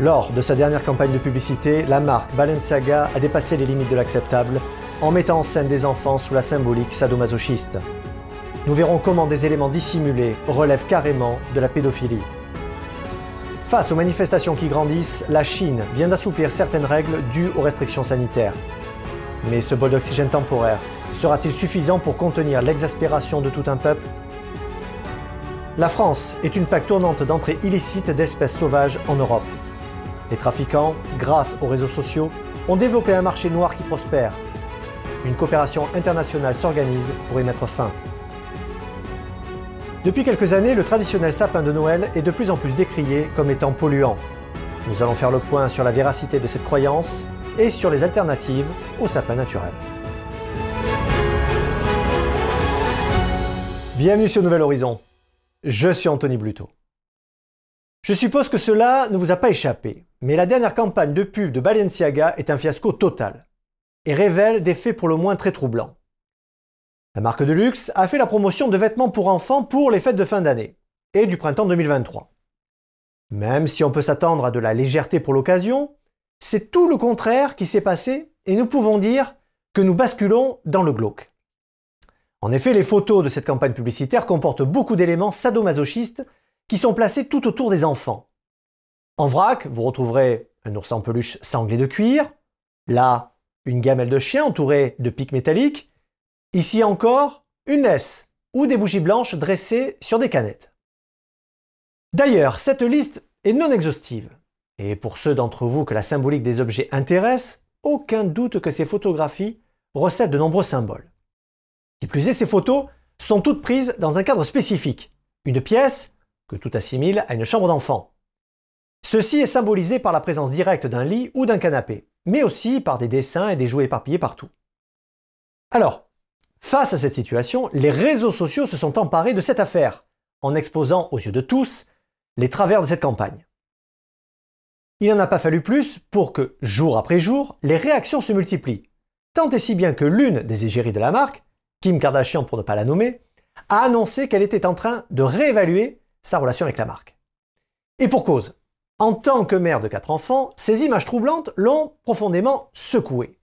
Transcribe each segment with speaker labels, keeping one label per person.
Speaker 1: Lors de sa dernière campagne de publicité, la marque Balenciaga a dépassé les limites de l'acceptable en mettant en scène des enfants sous la symbolique sadomasochiste. Nous verrons comment des éléments dissimulés relèvent carrément de la pédophilie. Face aux manifestations qui grandissent, la Chine vient d'assouplir certaines règles dues aux restrictions sanitaires. Mais ce bol d'oxygène temporaire sera-t-il suffisant pour contenir l'exaspération de tout un peuple? La France est une plaque tournante d'entrée illicite d'espèces sauvages en Europe. Les trafiquants, grâce aux réseaux sociaux, ont développé un marché noir qui prospère. Une coopération internationale s'organise pour y mettre fin. Depuis quelques années, le traditionnel sapin de Noël est de plus en plus décrié comme étant polluant. Nous allons faire le point sur la véracité de cette croyance et sur les alternatives au sapin naturel. Bienvenue sur Nouvel Horizon. Je suis Anthony Bluto. Je suppose que cela ne vous a pas échappé, mais la dernière campagne de pub de Balenciaga est un fiasco total et révèle des faits pour le moins très troublants. La marque de luxe a fait la promotion de vêtements pour enfants pour les fêtes de fin d'année et du printemps 2023. Même si on peut s'attendre à de la légèreté pour l'occasion, c'est tout le contraire qui s'est passé et nous pouvons dire que nous basculons dans le glauque. En effet, les photos de cette campagne publicitaire comportent beaucoup d'éléments sadomasochistes qui sont placés tout autour des enfants. En vrac, vous retrouverez un ours en peluche sanglé de cuir, là, une gamelle de chien entourée de pics métalliques, Ici encore, une laisse ou des bougies blanches dressées sur des canettes. D'ailleurs, cette liste est non exhaustive. Et pour ceux d'entre vous que la symbolique des objets intéresse, aucun doute que ces photographies recèlent de nombreux symboles. Qui plus est, ces photos sont toutes prises dans un cadre spécifique, une pièce que tout assimile à une chambre d'enfant. Ceci est symbolisé par la présence directe d'un lit ou d'un canapé, mais aussi par des dessins et des jouets éparpillés partout. Alors, Face à cette situation, les réseaux sociaux se sont emparés de cette affaire, en exposant aux yeux de tous les travers de cette campagne. Il n'en a pas fallu plus pour que, jour après jour, les réactions se multiplient, tant et si bien que l'une des égéries de la marque, Kim Kardashian pour ne pas la nommer, a annoncé qu'elle était en train de réévaluer sa relation avec la marque. Et pour cause, en tant que mère de quatre enfants, ces images troublantes l'ont profondément secouée.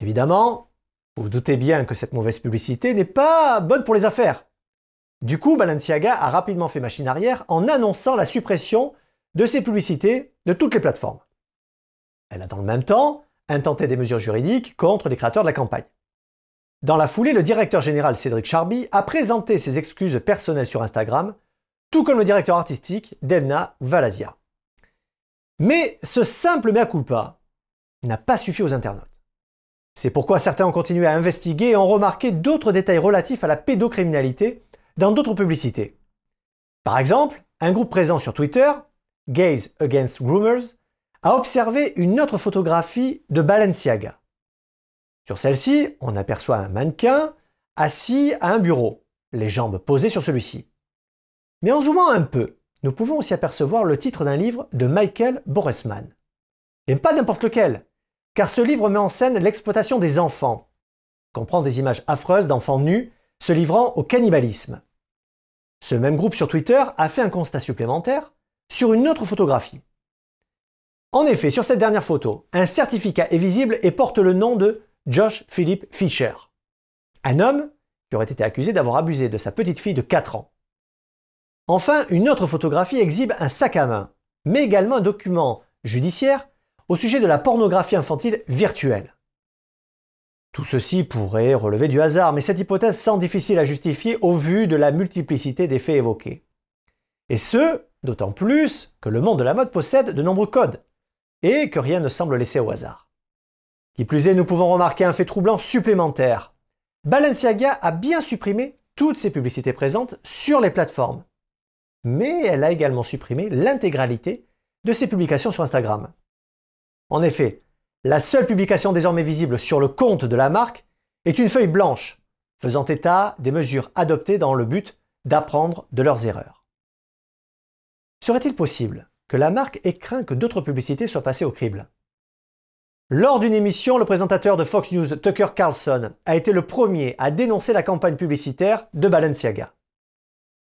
Speaker 1: Évidemment, vous vous doutez bien que cette mauvaise publicité n'est pas bonne pour les affaires. Du coup, Balenciaga a rapidement fait machine arrière en annonçant la suppression de ses publicités de toutes les plateformes. Elle a dans le même temps intenté des mesures juridiques contre les créateurs de la campagne. Dans la foulée, le directeur général Cédric Charby a présenté ses excuses personnelles sur Instagram, tout comme le directeur artistique Delna Valazia. Mais ce simple mea culpa n'a pas suffi aux internautes. C'est pourquoi certains ont continué à investiguer et ont remarqué d'autres détails relatifs à la pédocriminalité dans d'autres publicités. Par exemple, un groupe présent sur Twitter, Gays Against Rumors, a observé une autre photographie de Balenciaga. Sur celle-ci, on aperçoit un mannequin assis à un bureau, les jambes posées sur celui-ci. Mais en zoomant un peu, nous pouvons aussi apercevoir le titre d'un livre de Michael Boresman. Et pas n'importe lequel, car ce livre met en scène l'exploitation des enfants, comprend des images affreuses d'enfants nus se livrant au cannibalisme. Ce même groupe sur Twitter a fait un constat supplémentaire sur une autre photographie. En effet, sur cette dernière photo, un certificat est visible et porte le nom de Josh Philip Fisher, un homme qui aurait été accusé d'avoir abusé de sa petite fille de 4 ans. Enfin, une autre photographie exhibe un sac à main, mais également un document judiciaire au sujet de la pornographie infantile virtuelle. Tout ceci pourrait relever du hasard, mais cette hypothèse semble difficile à justifier au vu de la multiplicité des faits évoqués. Et ce, d'autant plus que le monde de la mode possède de nombreux codes, et que rien ne semble laissé au hasard. Qui plus est, nous pouvons remarquer un fait troublant supplémentaire. Balenciaga a bien supprimé toutes ses publicités présentes sur les plateformes. Mais elle a également supprimé l'intégralité de ses publications sur Instagram. En effet, la seule publication désormais visible sur le compte de la marque est une feuille blanche faisant état des mesures adoptées dans le but d'apprendre de leurs erreurs. Serait-il possible que la marque ait craint que d'autres publicités soient passées au crible? Lors d'une émission, le présentateur de Fox News, Tucker Carlson, a été le premier à dénoncer la campagne publicitaire de Balenciaga.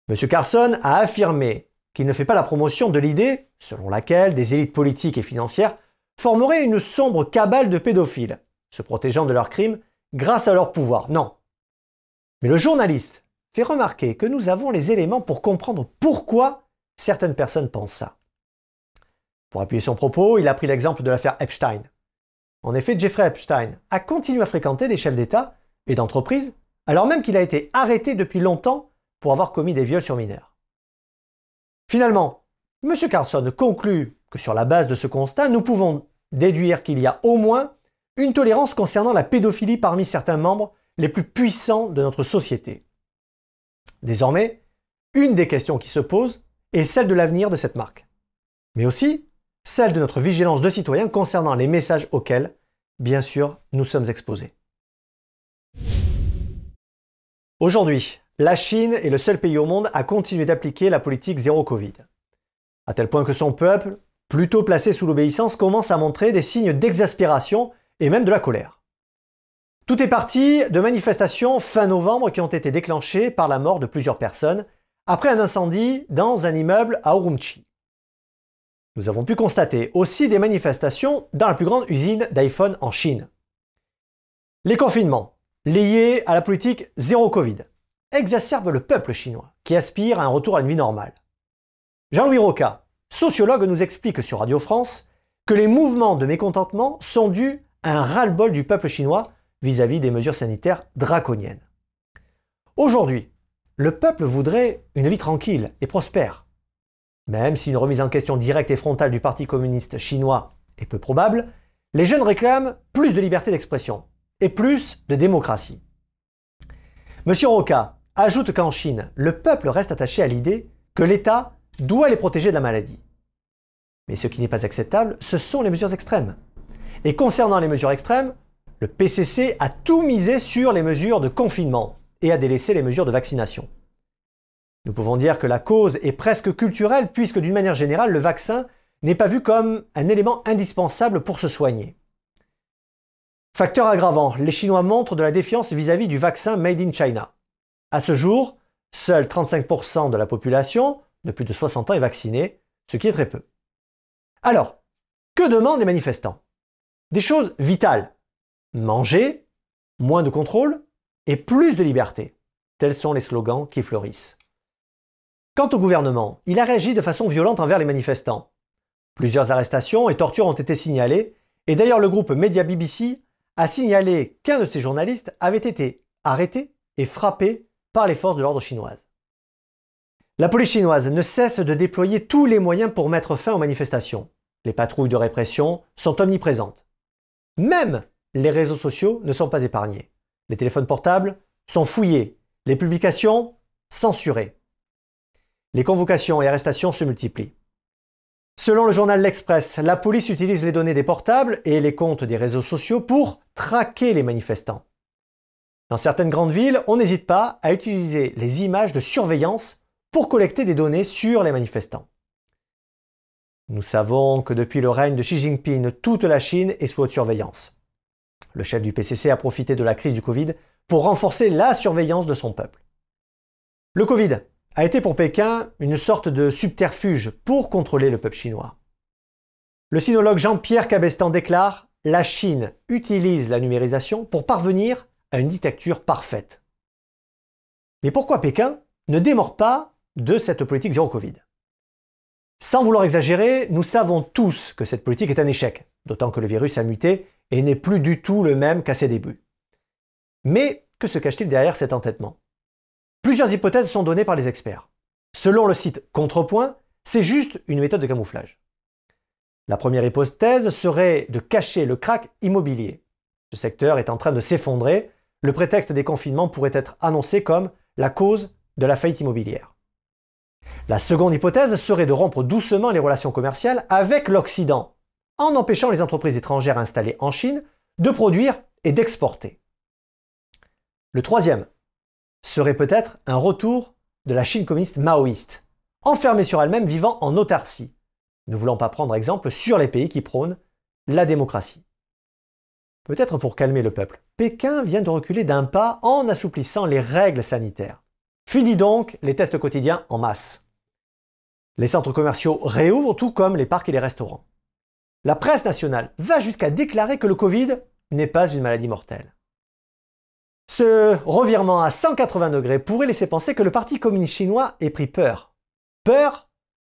Speaker 1: M. Carlson a affirmé qu'il ne fait pas la promotion de l'idée, selon laquelle des élites politiques et financières formeraient une sombre cabale de pédophiles, se protégeant de leurs crimes grâce à leur pouvoir. Non. Mais le journaliste fait remarquer que nous avons les éléments pour comprendre pourquoi certaines personnes pensent ça. Pour appuyer son propos, il a pris l'exemple de l'affaire Epstein. En effet, Jeffrey Epstein a continué à fréquenter des chefs d'État et d'entreprise, alors même qu'il a été arrêté depuis longtemps pour avoir commis des viols sur mineurs. Finalement, M. Carlson conclut que sur la base de ce constat, nous pouvons déduire qu'il y a au moins une tolérance concernant la pédophilie parmi certains membres les plus puissants de notre société. Désormais, une des questions qui se posent est celle de l'avenir de cette marque, mais aussi celle de notre vigilance de citoyens concernant les messages auxquels, bien sûr, nous sommes exposés. Aujourd'hui, la Chine est le seul pays au monde à continuer d'appliquer la politique zéro Covid. À tel point que son peuple, plutôt placé sous l'obéissance, commence à montrer des signes d'exaspération et même de la colère. Tout est parti de manifestations fin novembre qui ont été déclenchées par la mort de plusieurs personnes après un incendie dans un immeuble à Urumqi. Nous avons pu constater aussi des manifestations dans la plus grande usine d'iPhone en Chine. Les confinements, liés à la politique zéro Covid, exacerbe le peuple chinois, qui aspire à un retour à une vie normale. Jean-Louis Roca, sociologue, nous explique sur Radio France que les mouvements de mécontentement sont dus à un ras-le-bol du peuple chinois vis-à-vis des mesures sanitaires draconiennes. Aujourd'hui, le peuple voudrait une vie tranquille et prospère. Même si une remise en question directe et frontale du Parti communiste chinois est peu probable, les jeunes réclament plus de liberté d'expression et plus de démocratie. Monsieur Roca ajoute qu'en Chine, le peuple reste attaché à l'idée que l'État doit les protéger de la maladie. Mais ce qui n'est pas acceptable, ce sont les mesures extrêmes. Et concernant les mesures extrêmes, le PCC a tout misé sur les mesures de confinement et a délaissé les mesures de vaccination. Nous pouvons dire que la cause est presque culturelle puisque d'une manière générale, le vaccin n'est pas vu comme un élément indispensable pour se soigner. Facteur aggravant, les Chinois montrent de la défiance vis-à-vis -vis du vaccin Made in China. À ce jour, seuls 35% de la population de plus de 60 ans est vaccinée, ce qui est très peu. Alors, que demandent les manifestants? Des choses vitales. Manger, moins de contrôle et plus de liberté. Tels sont les slogans qui fleurissent. Quant au gouvernement, il a réagi de façon violente envers les manifestants. Plusieurs arrestations et tortures ont été signalées, et d'ailleurs le groupe Media BBC a signalé qu'un de ses journalistes avait été arrêté et frappé les forces de l'ordre chinoises. La police chinoise ne cesse de déployer tous les moyens pour mettre fin aux manifestations. Les patrouilles de répression sont omniprésentes. Même les réseaux sociaux ne sont pas épargnés. Les téléphones portables sont fouillés, les publications censurées. Les convocations et arrestations se multiplient. Selon le journal L'Express, la police utilise les données des portables et les comptes des réseaux sociaux pour traquer les manifestants. Dans certaines grandes villes, on n'hésite pas à utiliser les images de surveillance pour collecter des données sur les manifestants. Nous savons que depuis le règne de Xi Jinping, toute la Chine est sous haute surveillance. Le chef du PCC a profité de la crise du Covid pour renforcer la surveillance de son peuple. Le Covid a été pour Pékin une sorte de subterfuge pour contrôler le peuple chinois. Le sinologue Jean-Pierre Cabestan déclare La Chine utilise la numérisation pour parvenir à une dictature parfaite. Mais pourquoi Pékin ne démord pas de cette politique zéro Covid? Sans vouloir exagérer, nous savons tous que cette politique est un échec, d'autant que le virus a muté et n'est plus du tout le même qu'à ses débuts. Mais que se cache-t-il derrière cet entêtement? Plusieurs hypothèses sont données par les experts. Selon le site Contrepoint, c'est juste une méthode de camouflage. La première hypothèse serait de cacher le crack immobilier. Ce secteur est en train de s'effondrer le prétexte des confinements pourrait être annoncé comme la cause de la faillite immobilière. La seconde hypothèse serait de rompre doucement les relations commerciales avec l'Occident, en empêchant les entreprises étrangères installées en Chine de produire et d'exporter. Le troisième serait peut-être un retour de la Chine communiste maoïste, enfermée sur elle-même vivant en autarcie, ne voulant pas prendre exemple sur les pays qui prônent la démocratie. Peut-être pour calmer le peuple, Pékin vient de reculer d'un pas en assouplissant les règles sanitaires. Fini donc les tests quotidiens en masse. Les centres commerciaux réouvrent tout comme les parcs et les restaurants. La presse nationale va jusqu'à déclarer que le Covid n'est pas une maladie mortelle. Ce revirement à 180 degrés pourrait laisser penser que le Parti communiste chinois ait pris peur. Peur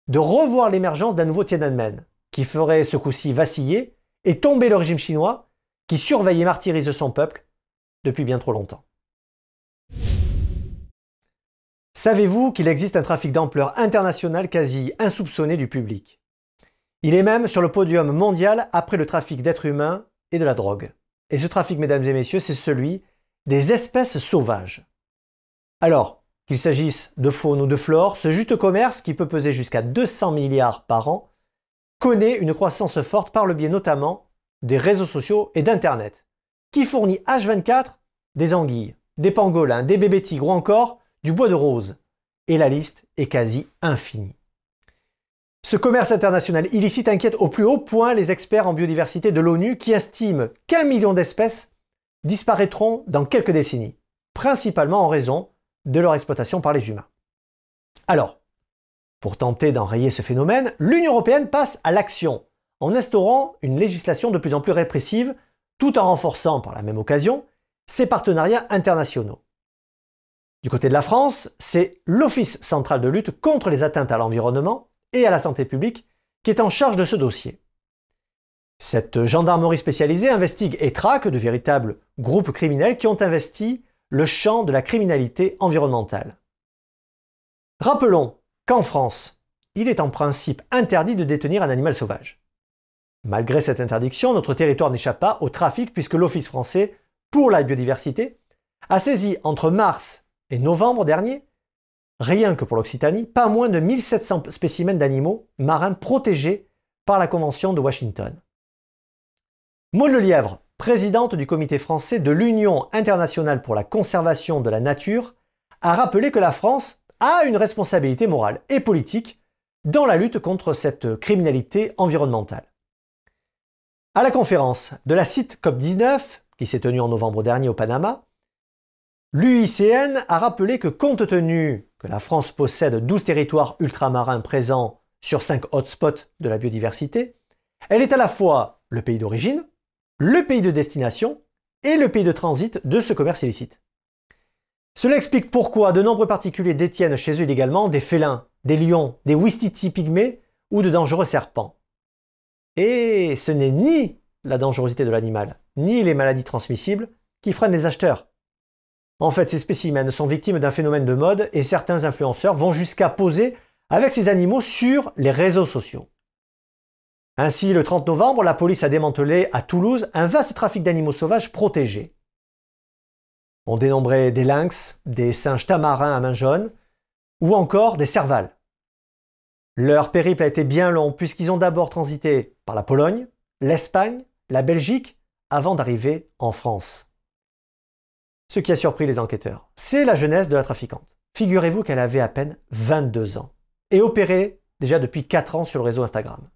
Speaker 1: de revoir l'émergence d'un nouveau Tiananmen, qui ferait ce coup-ci vaciller et tomber le régime chinois qui surveille et martyrise son peuple depuis bien trop longtemps. Savez-vous qu'il existe un trafic d'ampleur internationale quasi insoupçonné du public? Il est même sur le podium mondial après le trafic d'êtres humains et de la drogue. Et ce trafic, mesdames et messieurs, c'est celui des espèces sauvages. Alors, qu'il s'agisse de faune ou de flore, ce juste commerce, qui peut peser jusqu'à 200 milliards par an, connaît une croissance forte par le biais notamment des réseaux sociaux et d'Internet, qui fournit H24 des anguilles, des pangolins, des bébés tigres ou encore du bois de rose. Et la liste est quasi infinie. Ce commerce international illicite inquiète au plus haut point les experts en biodiversité de l'ONU qui estiment qu'un million d'espèces disparaîtront dans quelques décennies, principalement en raison de leur exploitation par les humains. Alors, pour tenter d'enrayer ce phénomène, l'Union européenne passe à l'action en instaurant une législation de plus en plus répressive tout en renforçant par la même occasion ses partenariats internationaux. Du côté de la France, c'est l'Office central de lutte contre les atteintes à l'environnement et à la santé publique qui est en charge de ce dossier. Cette gendarmerie spécialisée investigue et traque de véritables groupes criminels qui ont investi le champ de la criminalité environnementale. Rappelons qu'en France, il est en principe interdit de détenir un animal sauvage. Malgré cette interdiction, notre territoire n'échappe pas au trafic puisque l'Office français pour la biodiversité a saisi entre mars et novembre dernier, rien que pour l'Occitanie, pas moins de 1700 spécimens d'animaux marins protégés par la Convention de Washington. Maud Lièvre, présidente du comité français de l'Union internationale pour la conservation de la nature, a rappelé que la France a une responsabilité morale et politique dans la lutte contre cette criminalité environnementale. À la conférence de la CIT COP19, qui s'est tenue en novembre dernier au Panama, l'UICN a rappelé que compte tenu que la France possède 12 territoires ultramarins présents sur 5 hotspots de la biodiversité, elle est à la fois le pays d'origine, le pays de destination et le pays de transit de ce commerce illicite. Cela explique pourquoi de nombreux particuliers détiennent chez eux illégalement des félins, des lions, des wistiti pygmées ou de dangereux serpents. Et ce n'est ni la dangerosité de l'animal, ni les maladies transmissibles qui freinent les acheteurs. En fait, ces spécimens sont victimes d'un phénomène de mode et certains influenceurs vont jusqu'à poser avec ces animaux sur les réseaux sociaux. Ainsi, le 30 novembre, la police a démantelé à Toulouse un vaste trafic d'animaux sauvages protégés. On dénombrait des lynx, des singes tamarins à main jaune, ou encore des cervales. Leur périple a été bien long puisqu'ils ont d'abord transité par la Pologne, l'Espagne, la Belgique, avant d'arriver en France. Ce qui a surpris les enquêteurs, c'est la jeunesse de la trafiquante. Figurez-vous qu'elle avait à peine 22 ans et opérait déjà depuis 4 ans sur le réseau Instagram.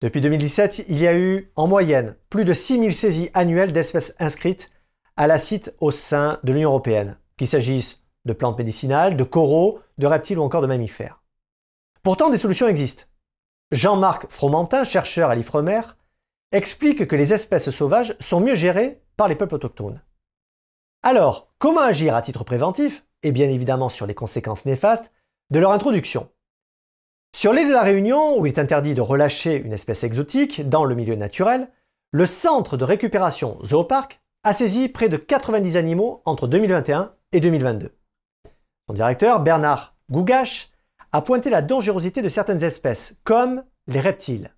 Speaker 1: Depuis 2017, il y a eu en moyenne plus de 6000 saisies annuelles d'espèces inscrites à la CITE au sein de l'Union européenne, qu'il s'agisse de plantes médicinales, de coraux, de reptiles ou encore de mammifères. Pourtant, des solutions existent. Jean-Marc Fromentin, chercheur à l'IFREMER, explique que les espèces sauvages sont mieux gérées par les peuples autochtones. Alors, comment agir à titre préventif, et bien évidemment sur les conséquences néfastes, de leur introduction? Sur l'île de la Réunion, où il est interdit de relâcher une espèce exotique dans le milieu naturel, le centre de récupération Zoopark a saisi près de 90 animaux entre 2021 et 2022. Son directeur, Bernard Gougache, a pointé la dangerosité de certaines espèces, comme les reptiles.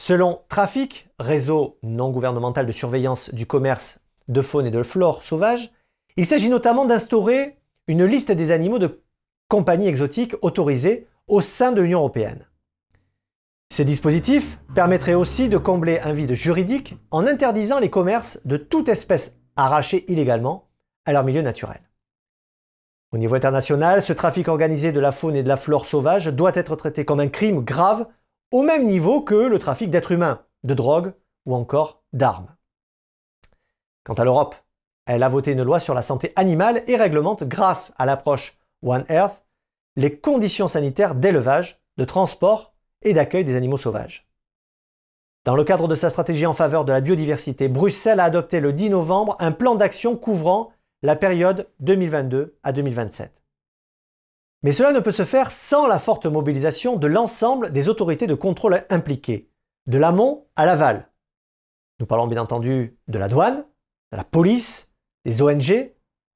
Speaker 1: Selon Trafic, réseau non gouvernemental de surveillance du commerce de faune et de flore sauvage, il s'agit notamment d'instaurer une liste des animaux de compagnie exotiques autorisés au sein de l'Union européenne. Ces dispositifs permettraient aussi de combler un vide juridique en interdisant les commerces de toute espèce arrachée illégalement à leur milieu naturel. Au niveau international, ce trafic organisé de la faune et de la flore sauvage doit être traité comme un crime grave au même niveau que le trafic d'êtres humains, de drogue ou encore d'armes. Quant à l'Europe, elle a voté une loi sur la santé animale et réglemente grâce à l'approche One Earth les conditions sanitaires d'élevage, de transport et d'accueil des animaux sauvages. Dans le cadre de sa stratégie en faveur de la biodiversité, Bruxelles a adopté le 10 novembre un plan d'action couvrant la période 2022 à 2027. Mais cela ne peut se faire sans la forte mobilisation de l'ensemble des autorités de contrôle impliquées, de l'amont à l'aval. Nous parlons bien entendu de la douane, de la police, des ONG,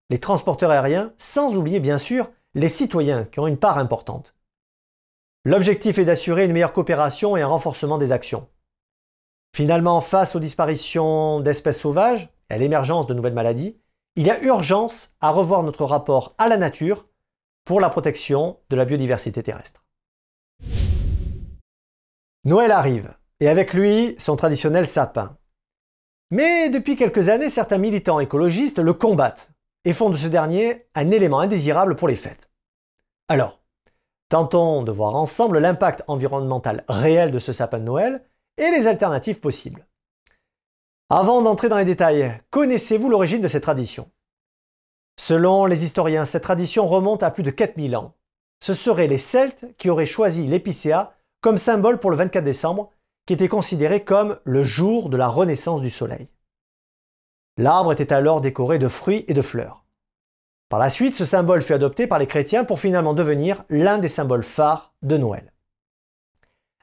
Speaker 1: les transporteurs aériens, sans oublier bien sûr les citoyens qui ont une part importante. L'objectif est d'assurer une meilleure coopération et un renforcement des actions. Finalement, face aux disparitions d'espèces sauvages et à l'émergence de nouvelles maladies, il y a urgence à revoir notre rapport à la nature pour la protection de la biodiversité terrestre. Noël arrive, et avec lui son traditionnel sapin. Mais depuis quelques années, certains militants écologistes le combattent et font de ce dernier un élément indésirable pour les fêtes. Alors, tentons de voir ensemble l'impact environnemental réel de ce sapin de Noël et les alternatives possibles. Avant d'entrer dans les détails, connaissez-vous l'origine de cette tradition? Selon les historiens, cette tradition remonte à plus de 4000 ans. Ce seraient les Celtes qui auraient choisi l'épicéa comme symbole pour le 24 décembre, qui était considéré comme le jour de la renaissance du soleil. L'arbre était alors décoré de fruits et de fleurs. Par la suite, ce symbole fut adopté par les chrétiens pour finalement devenir l'un des symboles phares de Noël.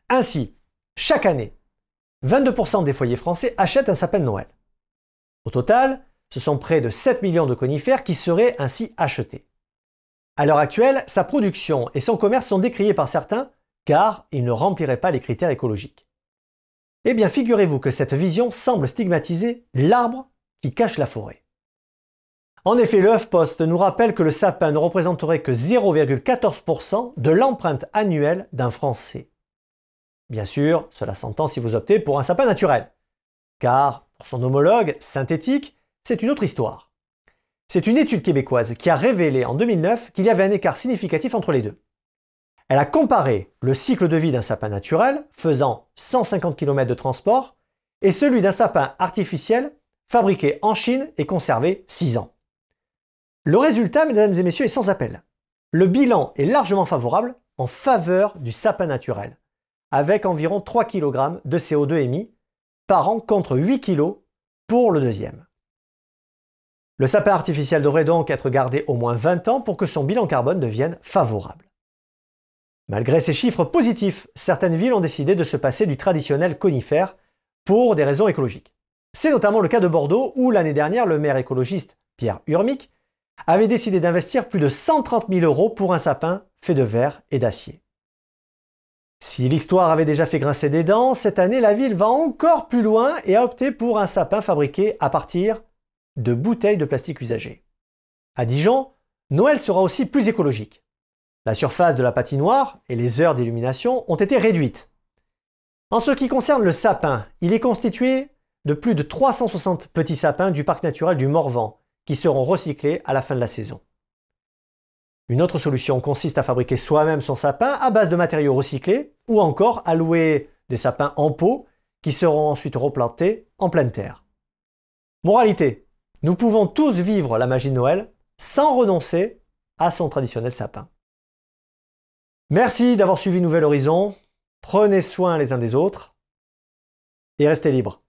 Speaker 1: Ainsi, chaque année, 22% des foyers français achètent un sapin de Noël. Au total, ce sont près de 7 millions de conifères qui seraient ainsi achetés. À l'heure actuelle, sa production et son commerce sont décriés par certains car ils ne rempliraient pas les critères écologiques. Eh bien, figurez-vous que cette vision semble stigmatiser l'arbre qui cache la forêt. En effet, le HuffPost nous rappelle que le sapin ne représenterait que 0,14% de l'empreinte annuelle d'un Français. Bien sûr, cela s'entend si vous optez pour un sapin naturel. Car, pour son homologue synthétique, c'est une autre histoire. C'est une étude québécoise qui a révélé en 2009 qu'il y avait un écart significatif entre les deux. Elle a comparé le cycle de vie d'un sapin naturel, faisant 150 km de transport, et celui d'un sapin artificiel, fabriqué en Chine et conservé 6 ans. Le résultat, mesdames et messieurs, est sans appel. Le bilan est largement favorable en faveur du sapin naturel, avec environ 3 kg de CO2 émis par an contre 8 kg pour le deuxième. Le sapin artificiel devrait donc être gardé au moins 20 ans pour que son bilan carbone devienne favorable. Malgré ces chiffres positifs, certaines villes ont décidé de se passer du traditionnel conifère pour des raisons écologiques. C'est notamment le cas de Bordeaux où l'année dernière le maire écologiste Pierre Urmic avait décidé d'investir plus de 130 000 euros pour un sapin fait de verre et d'acier. Si l'histoire avait déjà fait grincer des dents, cette année la ville va encore plus loin et a opté pour un sapin fabriqué à partir de bouteilles de plastique usagées. À Dijon, Noël sera aussi plus écologique. La surface de la patinoire et les heures d'illumination ont été réduites. En ce qui concerne le sapin, il est constitué de plus de 360 petits sapins du parc naturel du Morvan qui seront recyclés à la fin de la saison. Une autre solution consiste à fabriquer soi-même son sapin à base de matériaux recyclés ou encore à louer des sapins en pot qui seront ensuite replantés en pleine terre. Moralité, nous pouvons tous vivre la magie de Noël sans renoncer à son traditionnel sapin. Merci d'avoir suivi Nouvel Horizon, prenez soin les uns des autres et restez libres.